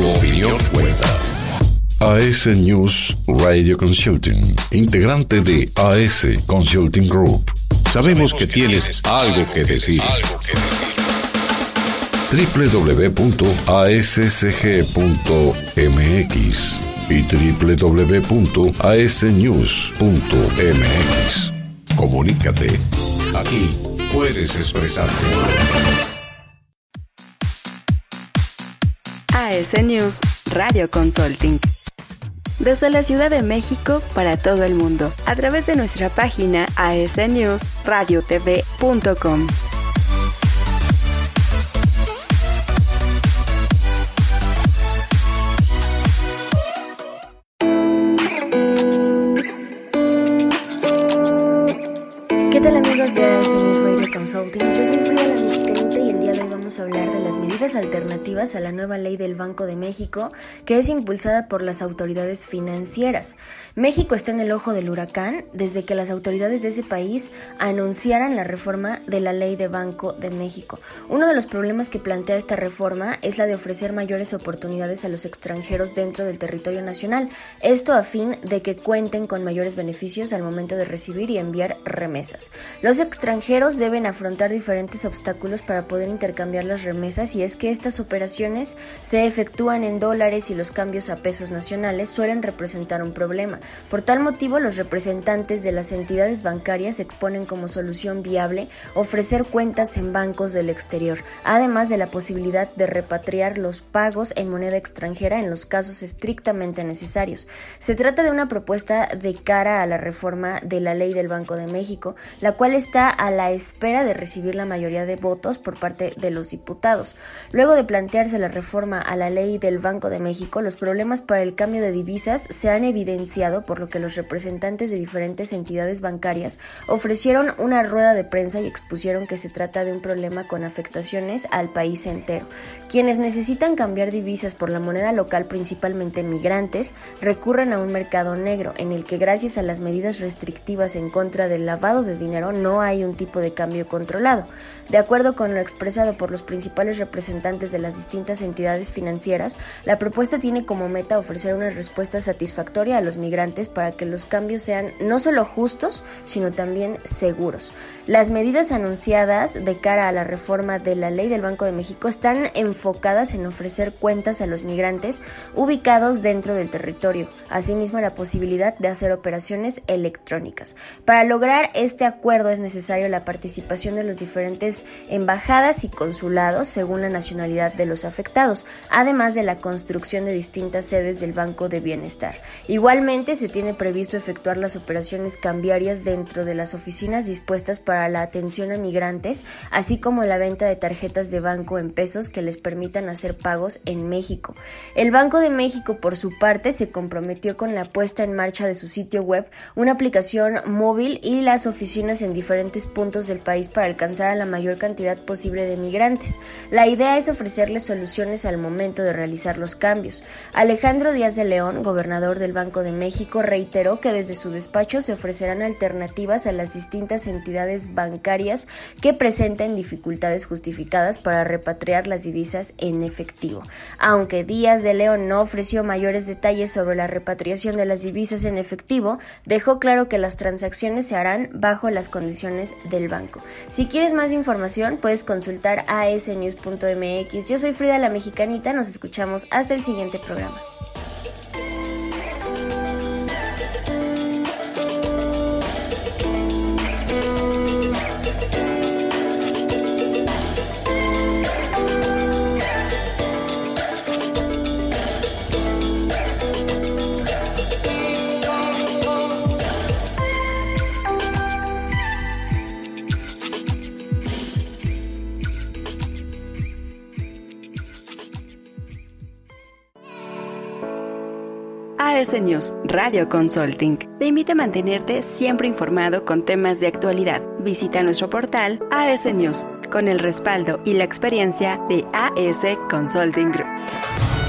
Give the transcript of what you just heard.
Tu opinión cuenta. AS News Radio Consulting, integrante de AS Consulting Group. Sabemos que tienes algo que decir. www.ascg.mx y www.asnews.mx. Comunícate. Aquí puedes expresarte. AS News Radio Consulting. Desde la Ciudad de México para todo el mundo, a través de nuestra página asnewsradiotv.com. ¿Qué tal amigos de AS News Radio Consulting? Yo soy Frida vamos a hablar de las medidas alternativas a la nueva ley del Banco de México que es impulsada por las autoridades financieras. México está en el ojo del huracán desde que las autoridades de ese país anunciaran la reforma de la ley de Banco de México. Uno de los problemas que plantea esta reforma es la de ofrecer mayores oportunidades a los extranjeros dentro del territorio nacional, esto a fin de que cuenten con mayores beneficios al momento de recibir y enviar remesas. Los extranjeros deben afrontar diferentes obstáculos para poder intercambiar las remesas y es que estas operaciones se efectúan en dólares y los cambios a pesos nacionales suelen representar un problema. Por tal motivo, los representantes de las entidades bancarias exponen como solución viable ofrecer cuentas en bancos del exterior, además de la posibilidad de repatriar los pagos en moneda extranjera en los casos estrictamente necesarios. Se trata de una propuesta de cara a la reforma de la ley del Banco de México, la cual está a la espera de recibir la mayoría de votos por parte de los diputados. Luego de plantearse la reforma a la ley del Banco de México, los problemas para el cambio de divisas se han evidenciado por lo que los representantes de diferentes entidades bancarias ofrecieron una rueda de prensa y expusieron que se trata de un problema con afectaciones al país entero. Quienes necesitan cambiar divisas por la moneda local, principalmente migrantes, recurren a un mercado negro en el que gracias a las medidas restrictivas en contra del lavado de dinero no hay un tipo de cambio controlado. De acuerdo con lo expresado por los principales representantes de las distintas entidades financieras, la propuesta tiene como meta ofrecer una respuesta satisfactoria a los migrantes para que los cambios sean no solo justos, sino también seguros. Las medidas anunciadas de cara a la reforma de la ley del Banco de México están enfocadas en ofrecer cuentas a los migrantes ubicados dentro del territorio, asimismo la posibilidad de hacer operaciones electrónicas. Para lograr este acuerdo es necesario la participación de los diferentes embajadas y consulados según la nacionalidad de los afectados, además de la construcción de distintas sedes del Banco de Bienestar. Igualmente se tiene previsto efectuar las operaciones cambiarias dentro de las oficinas dispuestas para la atención a migrantes, así como la venta de tarjetas de banco en pesos que les permitan hacer pagos en México. El Banco de México, por su parte, se comprometió con la puesta en marcha de su sitio web, una aplicación móvil y las oficinas en diferentes puntos del país para alcanzar a la mayor cantidad posible de migrantes. La idea es ofrecerles soluciones al momento de realizar los cambios. Alejandro Díaz de León, gobernador del Banco de México, reiteró que desde su despacho se ofrecerán alternativas a las distintas entidades bancarias que presenten dificultades justificadas para repatriar las divisas en efectivo. Aunque Díaz de León no ofreció mayores detalles sobre la repatriación de las divisas en efectivo, dejó claro que las transacciones se harán bajo las condiciones del banco. Si quieres más información, puedes consultar asnews.mx. Yo soy Frida la Mexicanita, nos escuchamos hasta el siguiente programa. AS News Radio Consulting te invita a mantenerte siempre informado con temas de actualidad. Visita nuestro portal AS News con el respaldo y la experiencia de AS Consulting Group.